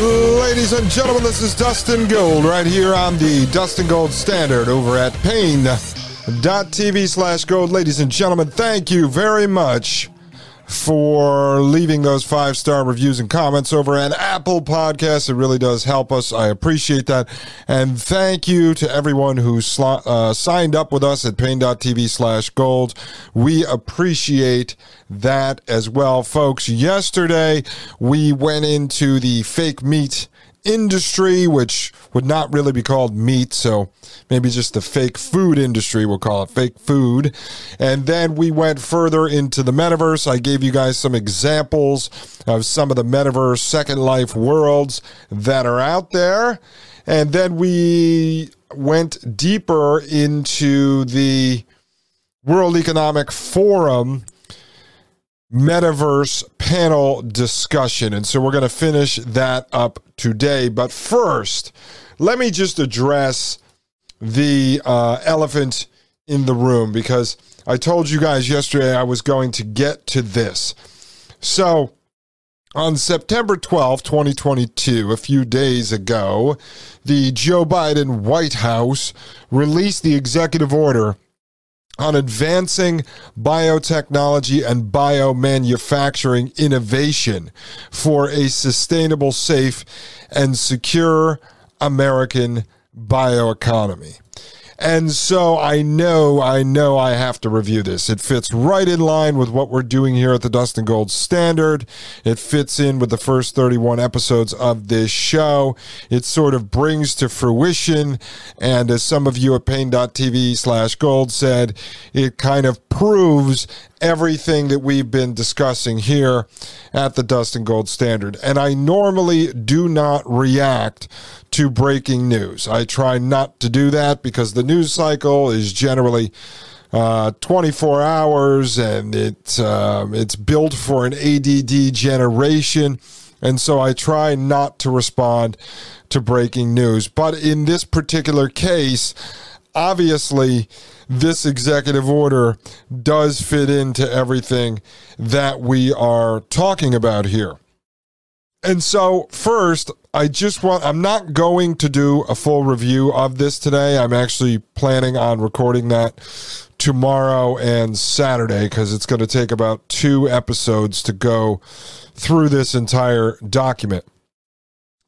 Ladies and gentlemen, this is Dustin Gold right here on the Dustin Gold Standard over at Paine.tv slash gold. Ladies and gentlemen, thank you very much for leaving those five star reviews and comments over at Apple Podcasts. It really does help us. I appreciate that. And thank you to everyone who uh, signed up with us at paine.tv slash gold. We appreciate that as well, folks. Yesterday, we went into the fake meat industry, which would not really be called meat. So maybe just the fake food industry, we'll call it fake food. And then we went further into the metaverse. I gave you guys some examples of some of the metaverse Second Life worlds that are out there. And then we went deeper into the World Economic Forum metaverse panel discussion. And so we're going to finish that up today. But first, let me just address the uh, elephant in the room because I told you guys yesterday I was going to get to this. So, on September 12, 2022, a few days ago, the Joe Biden White House released the executive order on advancing biotechnology and biomanufacturing innovation for a sustainable, safe, and secure American bioeconomy. And so I know, I know I have to review this. It fits right in line with what we're doing here at the Dustin Gold Standard. It fits in with the first 31 episodes of this show. It sort of brings to fruition. And as some of you at paine.tv slash gold said, it kind of proves everything that we've been discussing here at the Dustin Gold Standard. And I normally do not react to breaking news. I try not to do that because the news cycle is generally uh, 24 hours and it, um, it's built for an ADD generation. And so I try not to respond to breaking news. But in this particular case, obviously, this executive order does fit into everything that we are talking about here. And so, first, I just want, I'm not going to do a full review of this today. I'm actually planning on recording that tomorrow and Saturday because it's going to take about two episodes to go through this entire document.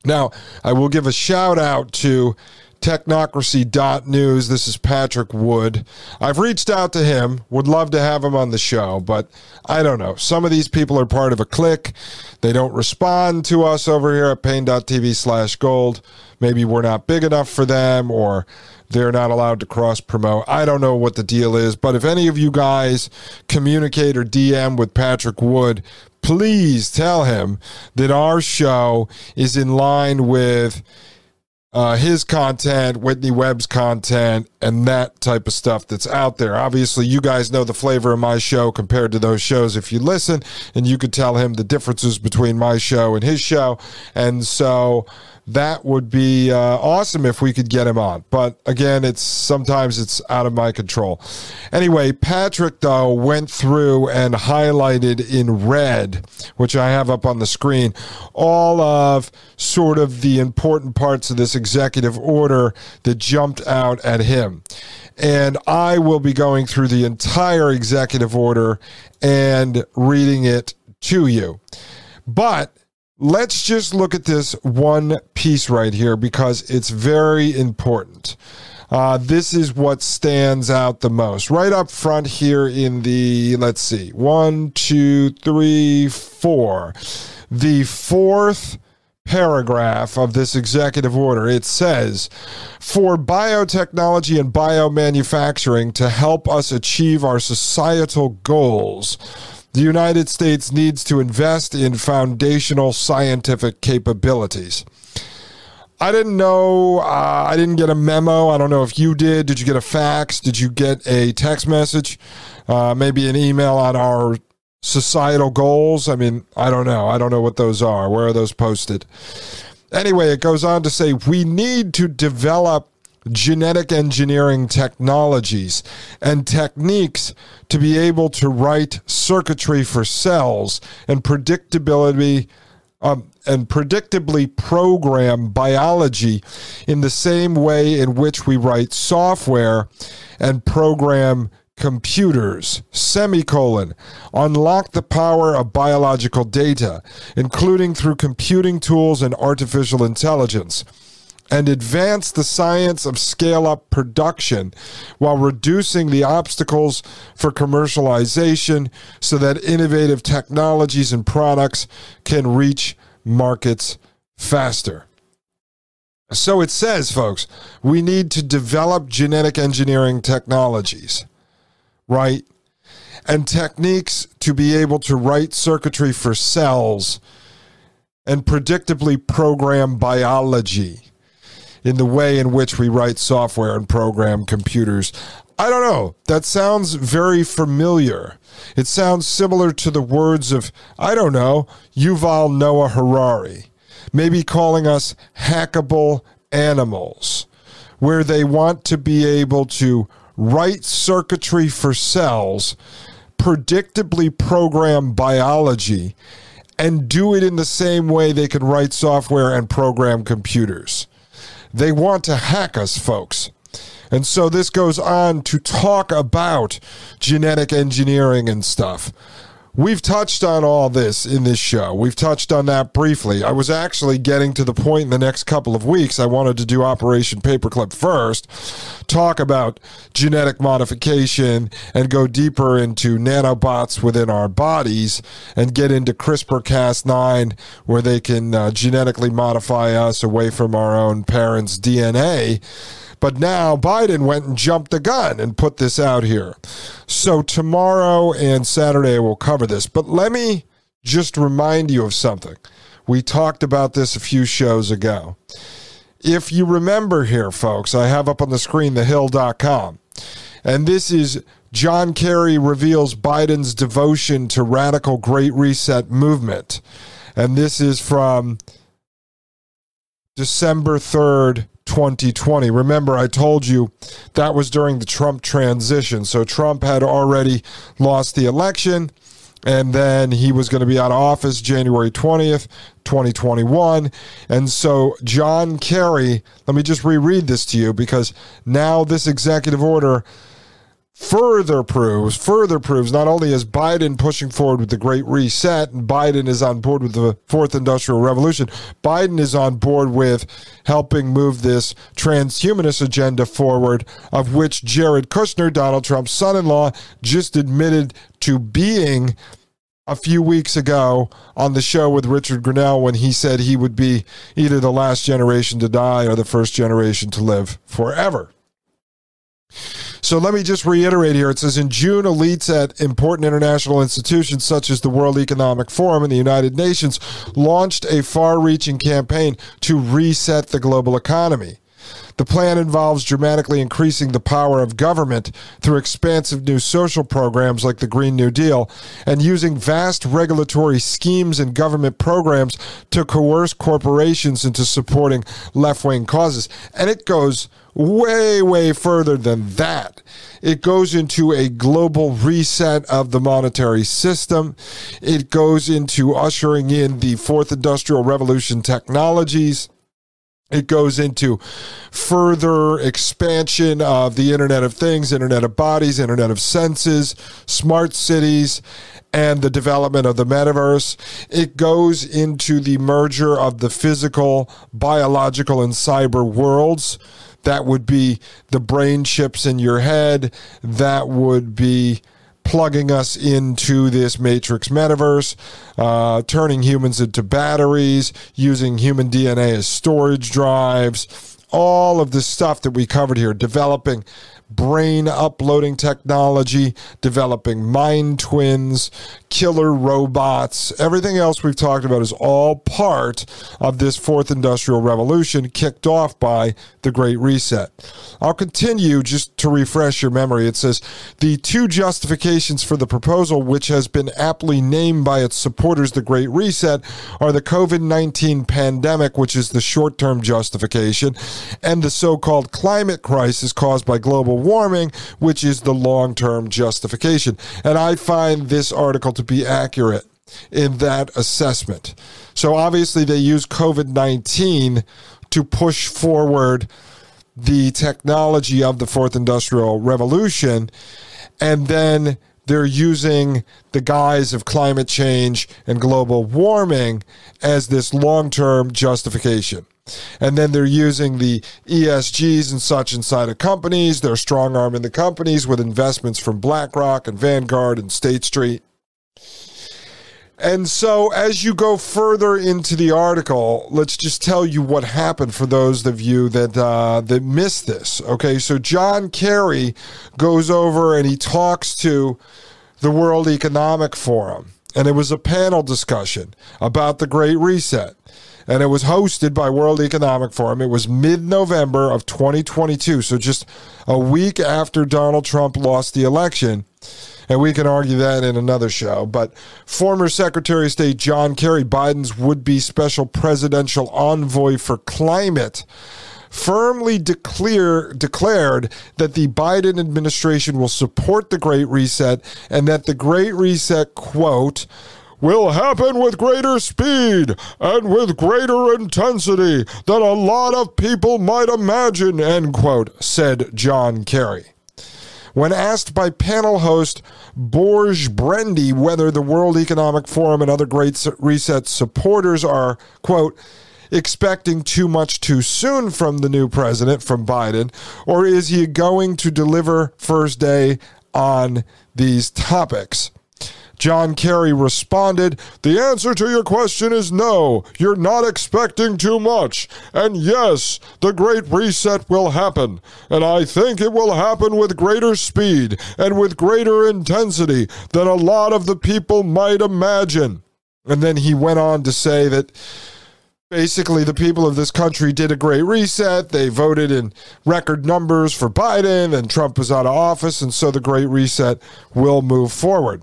Now, I will give a shout out to technocracy.news. This is Patrick Wood. I've reached out to him, would love to have him on the show, but I don't know. Some of these people are part of a clique. They don't respond to us over here at paine.tv slash gold. Maybe we're not big enough for them or they're not allowed to cross promote. I don't know what the deal is, but if any of you guys communicate or DM with Patrick Wood, please tell him that our show is in line with uh, his content, Whitney Webb's content, and that type of stuff that's out there. Obviously, you guys know the flavor of my show compared to those shows if you listen, and you could tell him the differences between my show and his show. And so that would be uh, awesome if we could get him on. But again, it's sometimes it's out of my control. Anyway, Patrick though went through and highlighted in red, which I have up on the screen, all of sort of the important parts of this executive order that jumped out at him. And I will be going through the entire executive order and reading it to you. But let's just look at this one piece right here because it's very important. Uh, this is what stands out the most. Right up front here in the, let's see, one, two, three, four. The fourth paragraph of this executive order. It says, for biotechnology and biomanufacturing to help us achieve our societal goals, the United States needs to invest in foundational scientific capabilities. I didn't know. Uh, I didn't get a memo. I don't know if you did. Did you get a fax? Did you get a text message? Uh, maybe an email on our societal goals? I mean, I don't know. I don't know what those are. Where are those posted? Anyway, it goes on to say we need to develop genetic engineering technologies and techniques to be able to write circuitry for cells and predictability um, and predictably program biology in the same way in which we write software and program computers. Semicolon. Unlock the power of biological data including through computing tools and artificial intelligence and advance the science of scale up production while reducing the obstacles for commercialization so that innovative technologies and products can reach markets faster. So it says, folks, we need to develop genetic engineering technologies, right? And techniques to be able to write circuitry for cells and predictably program biology in the way in which we write software and program computers. I don't know. That sounds very familiar. It sounds similar to the words of, I don't know, Yuval Noah Harari, maybe calling us hackable animals, where they want to be able to write circuitry for cells, predictably program biology, and do it in the same way they can write software and program computers. They want to hack us, folks. And so this goes on to talk about genetic engineering and stuff. We've touched on all this in this show. We've touched on that briefly. I was actually getting to the point in the next couple of weeks. I wanted to do Operation Paperclip first, talk about genetic modification, and go deeper into nanobots within our bodies and get into CRISPR Cas9, where they can uh, genetically modify us away from our own parents' DNA. But now Biden went and jumped the gun and put this out here. So tomorrow and Saturday we'll cover this. But let me just remind you of something. We talked about this a few shows ago. If you remember here, folks, I have up on the screen thehill.com. And this is John Kerry reveals Biden's devotion to radical Great Reset movement. And this is from December 3rd, 2020. Remember, I told you that was during the Trump transition. So Trump had already lost the election, and then he was going to be out of office January 20th, 2021. And so John Kerry, let me just reread this to you because now this executive order further proves, further proves not only is Biden pushing forward with the Great Reset and Biden is on board with the Fourth Industrial Revolution, Biden is on board with helping move this transhumanist agenda forward, of which Jared Kushner, Donald Trump's son in law, just admitted to being a few weeks ago on the show with Richard Grenell, when he said he would be either the last generation to die or the first generation to live forever. So let me just reiterate here. It says in June, elites at important international institutions such as the World Economic Forum and the United Nations launched a far reaching campaign to reset the global economy. The plan involves dramatically increasing the power of government through expansive new social programs like the Green New Deal and using vast regulatory schemes and government programs to coerce corporations into supporting left wing causes. And it goes way, way further than that. It goes into a global reset of the monetary system. It goes into ushering in the fourth industrial revolution technologies It goes into further expansion of the Internet of Things, Internet of Bodies, Internet of Senses, smart cities, and the development of the metaverse. It goes into the merger of the physical, biological, and cyber worlds. That would be the brain chips in your head. That would be plugging us into this matrix metaverse, uh, turning humans into batteries, using human DNA as storage drives, all of the stuff that we covered here, developing brain uploading technology, developing mind twins, killer robots, everything else we've talked about is all part of this fourth industrial revolution kicked off by the Great Reset. I'll continue just to refresh your memory. It says the two justifications for the proposal, which has been aptly named by its supporters the Great Reset, are the COVID 19 pandemic, which is the short term justification, and the so called climate crisis caused by global warming, which is the long term justification. And I find this article to be accurate in that assessment. So obviously, they use COVID 19 to push forward the technology of the fourth industrial revolution. And then they're using the guise of climate change and global warming as this long term justification. And then they're using the ESGs and such inside of companies. They're strong arming the companies with investments from BlackRock and Vanguard and State Street. And so, as you go further into the article, let's just tell you what happened for those of you that uh, that missed this. Okay, so John Kerry goes over and he talks to the World Economic Forum, and it was a panel discussion about the Great Reset and it was hosted by World Economic Forum. It was mid November of 2022, so just a week after Donald Trump lost the election. And we can argue that in another show. But former Secretary of State John Kerry, Biden's would be special presidential envoy for climate, firmly declare, declared that the Biden administration will support the Great Reset and that the Great Reset, quote, will happen with greater speed and with greater intensity than a lot of people might imagine, end quote, said John Kerry. When asked by panel host Borge Brende whether the World Economic Forum and other Great Reset supporters are, quote, expecting too much too soon from the new president, from Biden, or is he going to deliver first day on these topics? John Kerry responded, The answer to your question is no. You're not expecting too much. And yes, the Great Reset will happen. And I think it will happen with greater speed and with greater intensity than a lot of the people might imagine. And then he went on to say that basically the people of this country did a great reset. They voted in record numbers for Biden, and Trump was out of office, and so the great reset will move forward.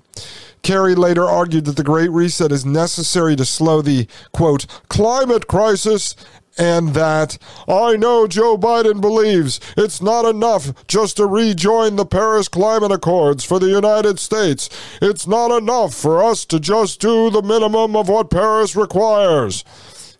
Kerry later argued that the Great Reset is necessary to slow the, quote, climate crisis and that I know Joe Biden believes it's not enough just to rejoin the Paris Climate Accords for the United States. It's not enough for us to just do the minimum of what Paris requires.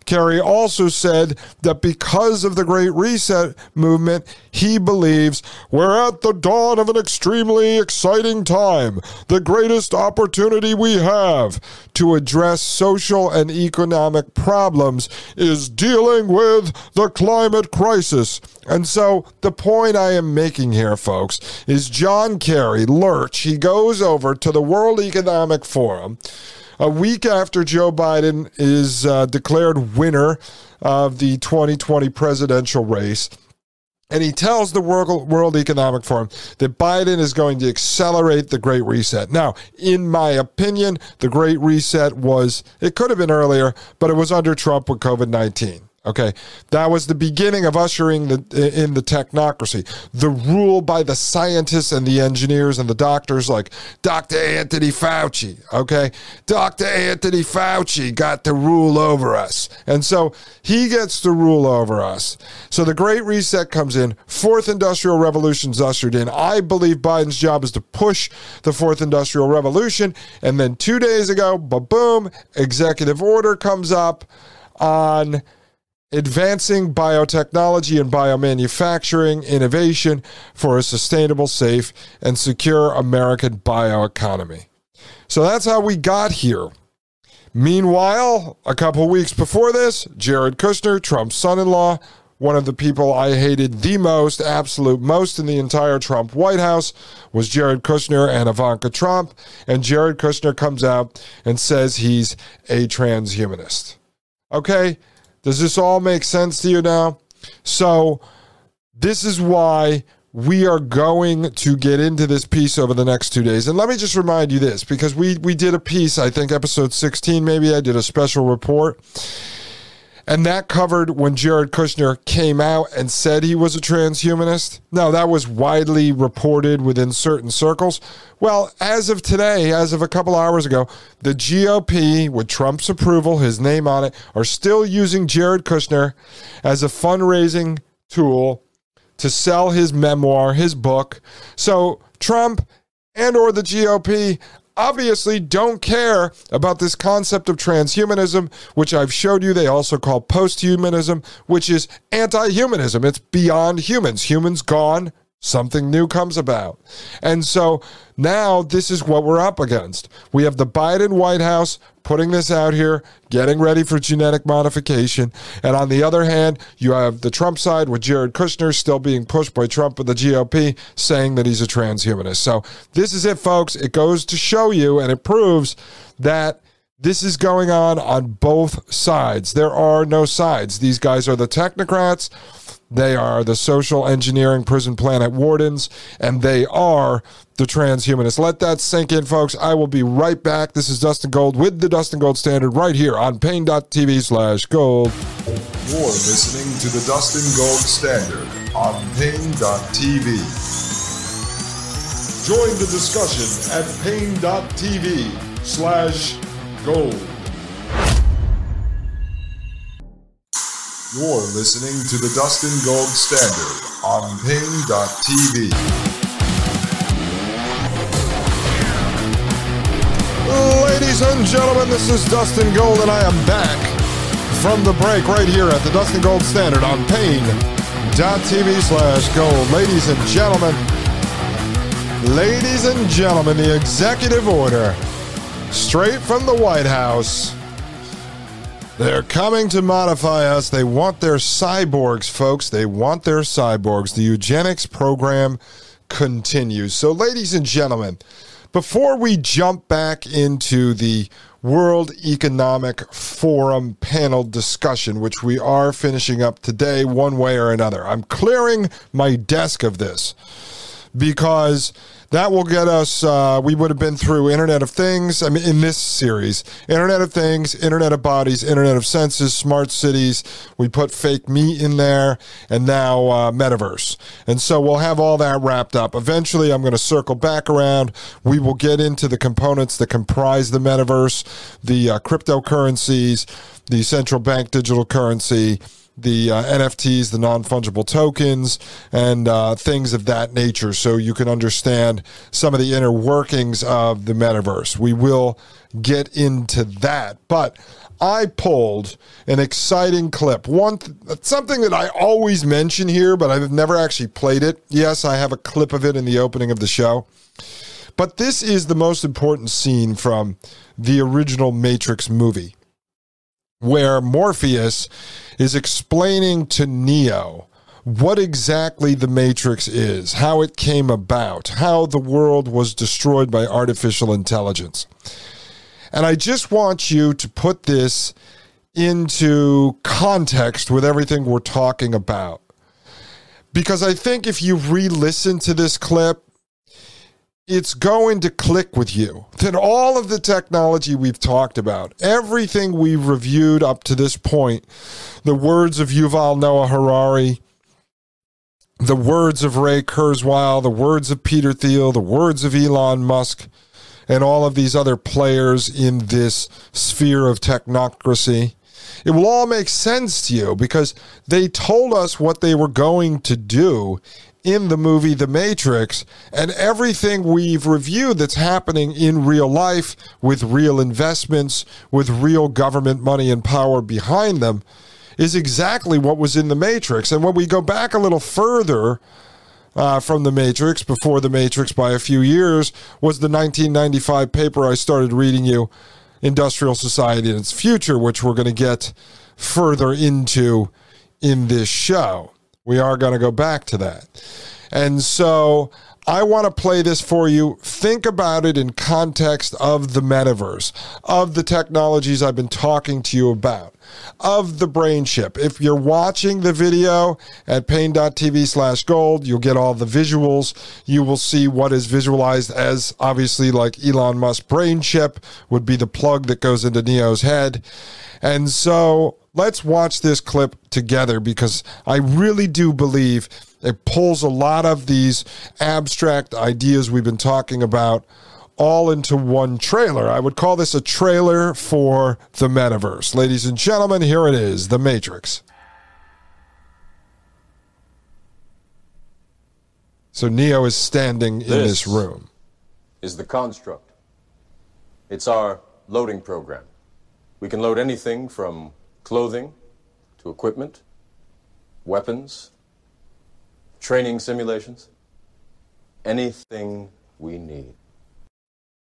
Kerry also said that because of the Great Reset movement, he believes we're at the dawn of an extremely exciting time, the greatest opportunity we have to address social and economic problems is dealing with the climate crisis. And so the point I am making here, folks, is John Kerry, Lurch, he goes over to the World Economic Forum a week after Joe Biden is uh, declared winner of the 2020 presidential race. And he tells the World, Economic Forum that Biden is going to accelerate the Great Reset. Now, in my opinion, the Great Reset was, it could have been earlier, but it was under Trump with COVID 19. Okay, that was the beginning of ushering the in the technocracy, the rule by the scientists and the engineers and the doctors, like Dr. Anthony Fauci. Okay, Dr. Anthony Fauci got to rule over us, and so he gets to rule over us. So the Great Reset comes in. Fourth Industrial Revolution's ushered in. I believe Biden's job is to push the Fourth Industrial Revolution, and then two days ago, ba boom, executive order comes up on advancing biotechnology and biomanufacturing innovation for a sustainable, safe, and secure American bioeconomy. So that's how we got here. Meanwhile, a couple weeks before this, Jared Kushner, Trump's son in law, one of the people I hated the most, absolute most in the entire Trump White House was Jared Kushner and Ivanka Trump. And Jared Kushner comes out and says he's a transhumanist. Okay? Does this all make sense to you now? So, this is why we are going to get into this piece over the next two days. And let me just remind you this because we, we did a piece, I think episode 16, maybe I did a special report. And that covered when Jared Kushner came out and said he was a transhumanist. Now, that was widely reported within certain circles. Well, as of today, as of a couple hours ago, the GOP, with Trump's approval, his name on it, are still using Jared Kushner as a fundraising tool to sell his memoir, his book. So Trump and or the GOP obviously don't care about this concept of transhumanism, which I've showed you they also call posthumanism, which is anti humanism. It's beyond humans. Humans gone, something new comes about. And so now this is what we're up against. We have the Biden White House putting this out here, getting ready for genetic modification. And on the other hand, you have the Trump side with Jared Kushner still being pushed by Trump and the GOP saying that he's a transhumanist. So this is it, folks. It goes to show you and it proves that this is going on on both sides. There are no sides. These guys are the technocrats they are the social engineering prison planet wardens, and they are the transhumanists. Let that sink in, folks. I will be right back. This is Dustin Gold with the Dustin Gold Standard right here on Paine.tv slash gold. You're listening to the Dustin Gold Standard on Paine.tv. Join the discussion at Paine.tv slash gold. You're listening to the Dustin Gold Standard on Paine.tv. Ladies and gentlemen, this is Dustin Gold, and I am back from the break right here at the Dustin Gold Standard on Paine.tv slash gold. Ladies and gentlemen, ladies and gentlemen, the executive order straight from the White House they're coming to modify us. They want their cyborgs, folks. They want their cyborgs. The eugenics program continues. So, ladies and gentlemen, before we jump back into the World Economic Forum panel discussion, which we are finishing up today, one way or another, I'm clearing my desk of this because that will get us. Uh, we would have been through Internet of Things. I mean, in this series, Internet of Things, Internet of Bodies, Internet of Senses, Smart Cities. We put fake meat in there, and now uh, Metaverse. And so we'll have all that wrapped up. Eventually, I'm going to circle back around. We will get into the components that comprise the Metaverse, the uh, cryptocurrencies, the central bank digital currency the uh, NFTs, the non fungible tokens, and uh, things of that nature, so you can understand some of the inner workings of the metaverse. We will get into that, but I pulled an exciting clip. One something that I always mention here, but I've never actually played it. Yes, I have a clip of it in the opening of the show. But this is the most important scene from the original Matrix movie where Morpheus is explaining to Neo what exactly the Matrix is, how it came about, how the world was destroyed by artificial intelligence. And I just want you to put this into context with everything we're talking about. Because I think if you re listen to this clip, it's going to click with you that all of the technology we've talked about, everything we've reviewed up to this point, the words of Yuval Noah Harari, the words of Ray Kurzweil, the words of Peter Thiel, the words of Elon Musk, and all of these other players in this sphere of technocracy. It will all make sense to you because they told us what they were going to do in the movie The Matrix and everything we've reviewed that's happening in real life with real investments, with real government money and power behind them, is exactly what was in the Matrix. And when we go back a little further uh, from the Matrix, before the Matrix by a few years, was the 1995 paper I started reading you, Industrial Society and Its Future, which we're going to get further into in this show. We are going to go back to that. And so I want to play this for you. Think about it in context of the metaverse, of the technologies I've been talking to you about, of the brain chip. If you're watching the video at paine.tv slash gold, you'll get all the visuals. You will see what is visualized as obviously like Elon Musk brain chip would be the plug that goes into Neo's head. And so let's watch this clip together because I really do believe it pulls a lot of these abstract ideas we've been talking about all into one trailer. I would call this a trailer for the metaverse. Ladies and gentlemen, here it is The Matrix. So Neo is standing in this, This room. is the construct. It's our loading program. We can load anything from clothing to equipment, weapons, training simulations, anything we need.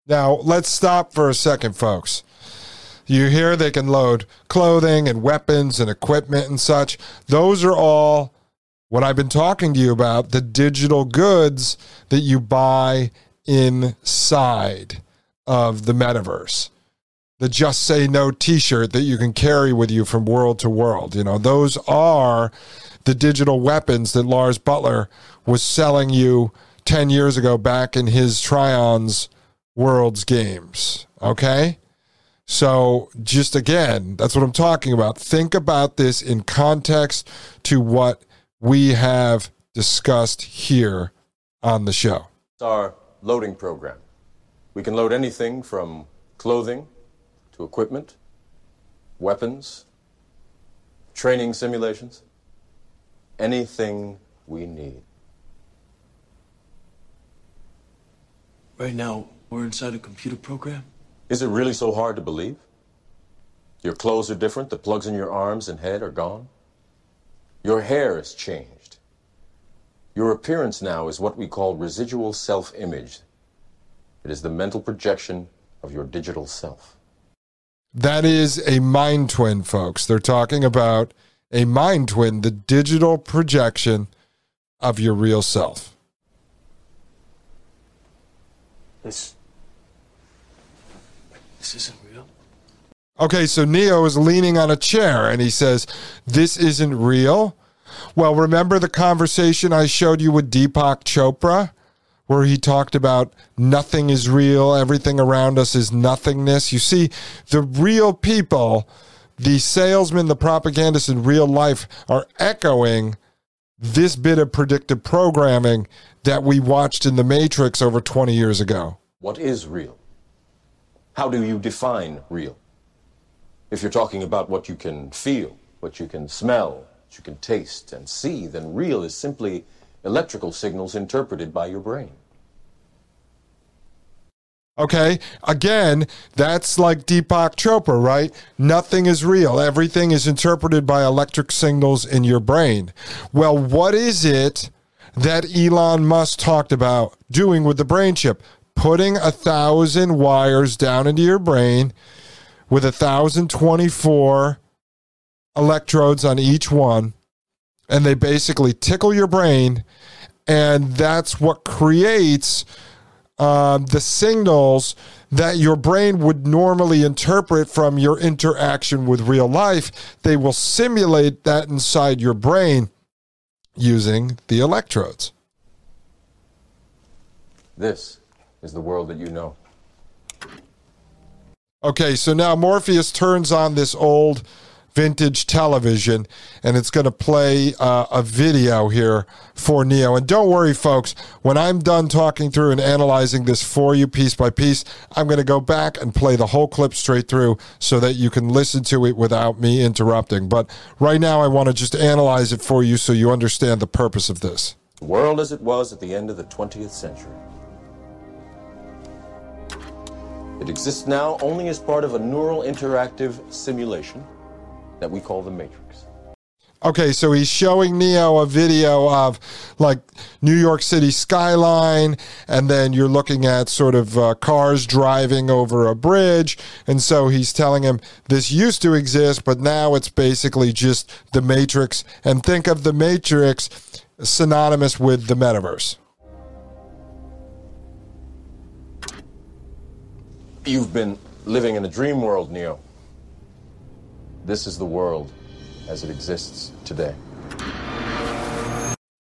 Now, let's stop for a second, folks. You hear they can load clothing and weapons and equipment and such. Those are all what I've been talking to you about the digital goods that you buy inside of the metaverse. The Just Say No t shirt that you can carry with you from world to world. You know, those are the digital weapons that Lars Buttler was selling you 10 years ago back in his Trions Worlds games. Okay? So, just again, that's what I'm talking about. Think about this in context to what we have discussed here on the show. It's our loading program. We can load anything from clothing to equipment, weapons, training simulations, anything we need. Right now, we're inside a computer program. Is it really so hard to believe? Your clothes are different, the plugs in your arms and head are gone. Your hair has changed. Your appearance now is what we call residual self image. It is the mental projection of your digital self. That is a mind twin, folks. They're talking about a mind twin, the digital projection of your real self. This. This isn't real. Okay, so Neo is leaning on a chair and he says, This isn't real. Well, remember the conversation I showed you with Deepak Chopra, where he talked about nothing is real, everything around us is nothingness? You see, the real people, the salesmen, the propagandists in real life are echoing this bit of predictive programming that we watched in The Matrix over 20 years ago. What is real? How do you define real? If you're talking about what you can feel, what you can smell, what you can taste and see, then real is simply electrical signals interpreted by your brain. Okay. Again, that's like Deepak Chopra, right? Nothing is real. Everything is interpreted by electric signals in your brain. Well, what is it that Elon Musk talked about doing with the brain chip? Putting a thousand wires down into your brain with a thousand twenty-four electrodes on each one, and they basically tickle your brain, and that's what creates um, the signals that your brain would normally interpret from your interaction with real life. They will simulate that inside your brain using the electrodes. This is the world that you know. Okay, so now Morpheus turns on this old vintage television and it's going to play uh, a video here for Neo. And don't worry, folks, when I'm done talking through and analyzing this for you piece by piece, I'm going to go back and play the whole clip straight through so that you can listen to it without me interrupting. But right now, I want to just analyze it for you so you understand the purpose of this. The world as it was at the end of the 20th century. It exists now only as part of a neural interactive simulation that we call the Matrix. Okay, so he's showing Neo a video of like New York City skyline, and then you're looking at sort of uh, cars driving over a bridge. And so he's telling him this used to exist, but now it's basically just the Matrix. And think of the Matrix synonymous with the metaverse. You've been living in a dream world, Neo. This is the world as it exists today.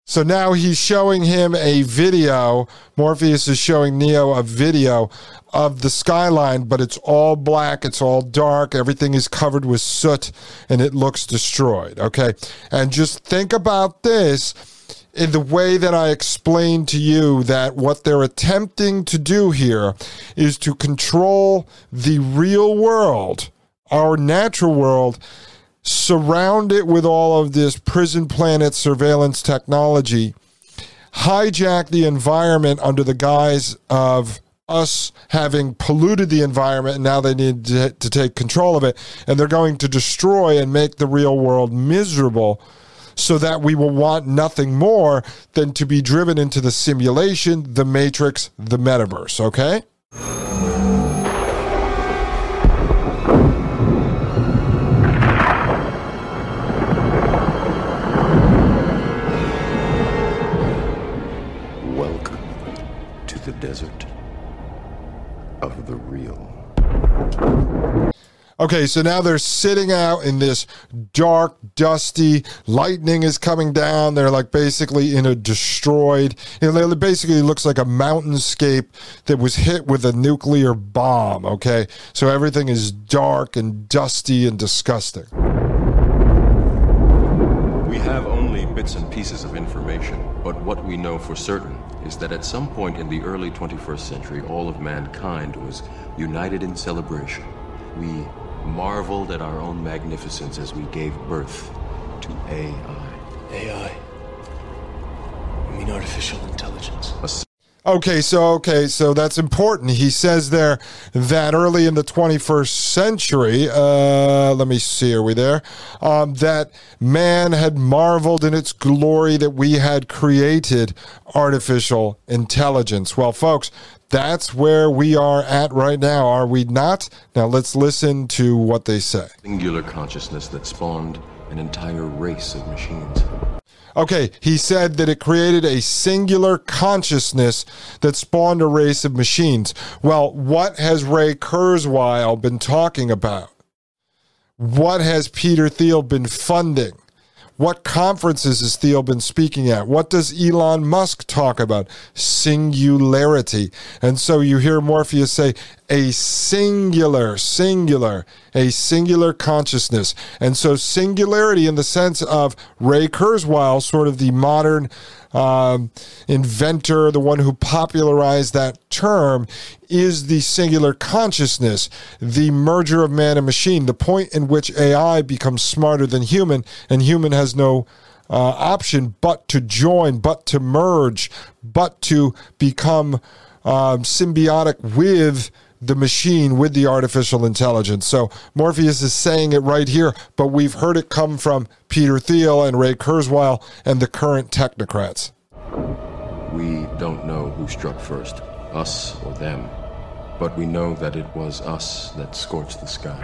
So now he's showing him a video. Morpheus is showing Neo a video of the skyline, but it's all black, it's all dark, everything is covered with soot, and it looks destroyed. Okay. And just think about this in the way that I explained to you that what they're attempting to do here is to control the real world, our natural world surround it with all of this prison planet surveillance technology, hijack the environment under the guise of us having polluted the environment and now they need to, to, take control of it. And they're going to destroy and make the real world miserable so that we will want nothing more than to be driven into the simulation the matrix the metaverse okay Okay, so now they're sitting out in this dark, dusty. Lightning is coming down. They're like basically in a destroyed. It basically looks like a mountainscape that was hit with a nuclear bomb. Okay, so everything is dark and dusty and disgusting. We have only bits and pieces of information, but what we know for certain is that at some point in the early 21st century, all of mankind was united in celebration. We marveled at our own magnificence as we gave birth to AI. AI? You mean artificial intelligence? A Okay, so okay, so that's important. He says there that early in the 21st century, uh, let me see, are we there? Um, that man had marveled in its glory that we had created artificial intelligence. Well, folks, that's where we are at right now, are we not? Now let's listen to what they say. Singular consciousness that spawned an entire race of machines. Okay, he said that it created a singular consciousness that spawned a race of machines. Well, what has Ray Kurzweil been talking about? What has Peter Thiel been funding? What conferences has Thiel been speaking at? What does Elon Musk talk about? Singularity. And so you hear Morpheus say, a singular, singular, a singular consciousness. And so singularity in the sense of Ray Kurzweil, sort of the modern um, inventor, the one who popularized that term, is the singular consciousness, the merger of man and machine, the point in which AI becomes smarter than human, and human has no uh, option but to join, but to merge, but to become um, symbiotic with the machine with the artificial intelligence. So Morpheus is saying it right here, but we've heard it come from Peter Thiel and Ray Kurzweil and the current technocrats. We don't know who struck first, us or them, but we know that it was us that scorched the sky.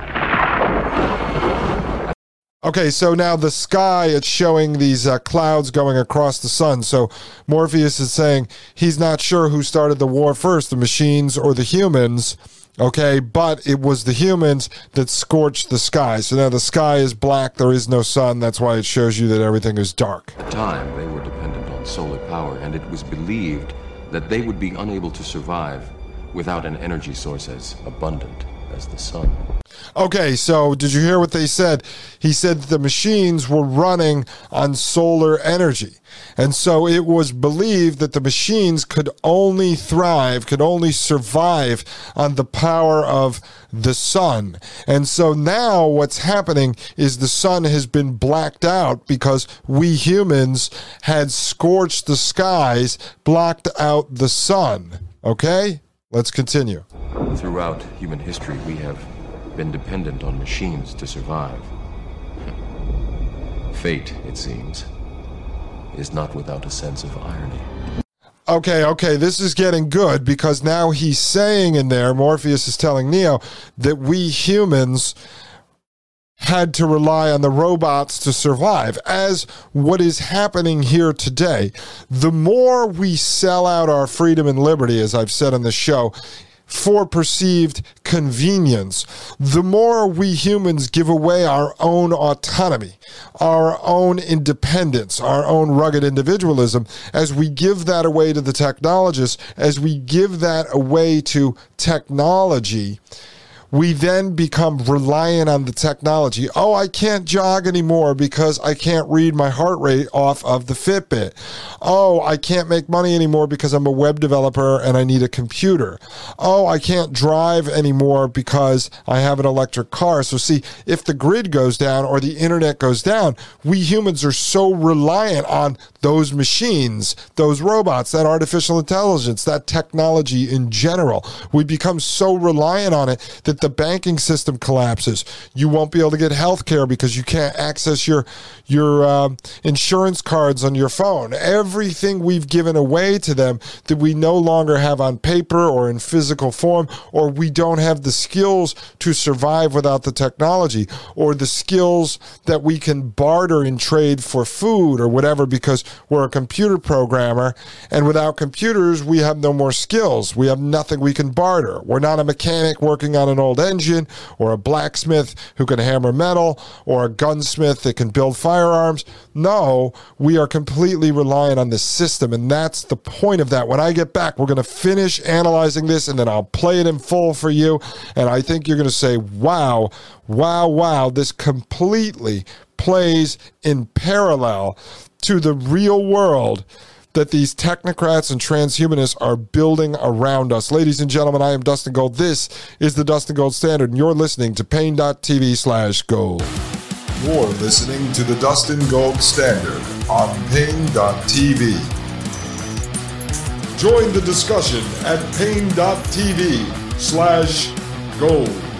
Okay, so now the sky, it's showing these uh, clouds going across the sun. So Morpheus is saying he's not sure who started the war first, the machines or the humans. Okay, but it was the humans that scorched the sky. So now the sky is black, there is no sun. That's why it shows you that everything is dark. At the time, they were dependent on solar power, and it was believed that they would be unable to survive without an energy source as abundant as the sun. Okay, so did you hear what they said? He said the machines were running on solar energy. And so it was believed that the machines could only thrive, could only survive on the power of the sun. And so now what's happening is the sun has been blacked out because we humans had scorched the skies, blocked out the sun. Okay? Let's continue. Throughout human history, we have been dependent on machines to survive. Fate, it seems, is not without a sense of irony. Okay, okay, this is getting good because now he's saying in there, Morpheus is telling Neo that we humans had to rely on the robots to survive, as what is happening here today. The more we sell out our freedom and liberty, as I've said on the show, for perceived convenience, the more we humans give away our own autonomy, our own independence, our own rugged individualism, as we give that away to the technologists, as we give that away to technology we then become reliant on the technology. Oh, I can't jog anymore because I can't read my heart rate off of the Fitbit. Oh, I can't make money anymore because I'm a web developer and I need a computer. Oh, I can't drive anymore because I have an electric car. So, see, if the grid goes down or the internet goes down, we humans are so reliant on those machines, those robots, that artificial intelligence, that technology in general. We become so reliant on it that the banking system collapses. You won't be able to get health care because you can't access your your uh, insurance cards on your phone. Everything we've given away to them that we no longer have on paper or in physical form, or we don't have the skills to survive without the technology, or the skills that we can barter in trade for food or whatever because we're a computer programmer. And without computers, we have no more skills. We have nothing we can barter. We're not a mechanic working on an old engine, or a blacksmith who can hammer metal, or a gunsmith that can build firearms. No, we are completely reliant on the system. And that's the point of that. When I get back, we're going to finish analyzing this and then I'll play it in full for you. And I think you're going to say, wow, wow, wow, this completely plays in parallel to the real world that these technocrats and transhumanists are building around us. Ladies and gentlemen, I am Dustin Gold. This is the Dustin Gold Standard, and you're listening to Paine.tv slash gold. You're listening to the Dustin Gold Standard on Paine.tv. Join the discussion at Paine.tv slash gold.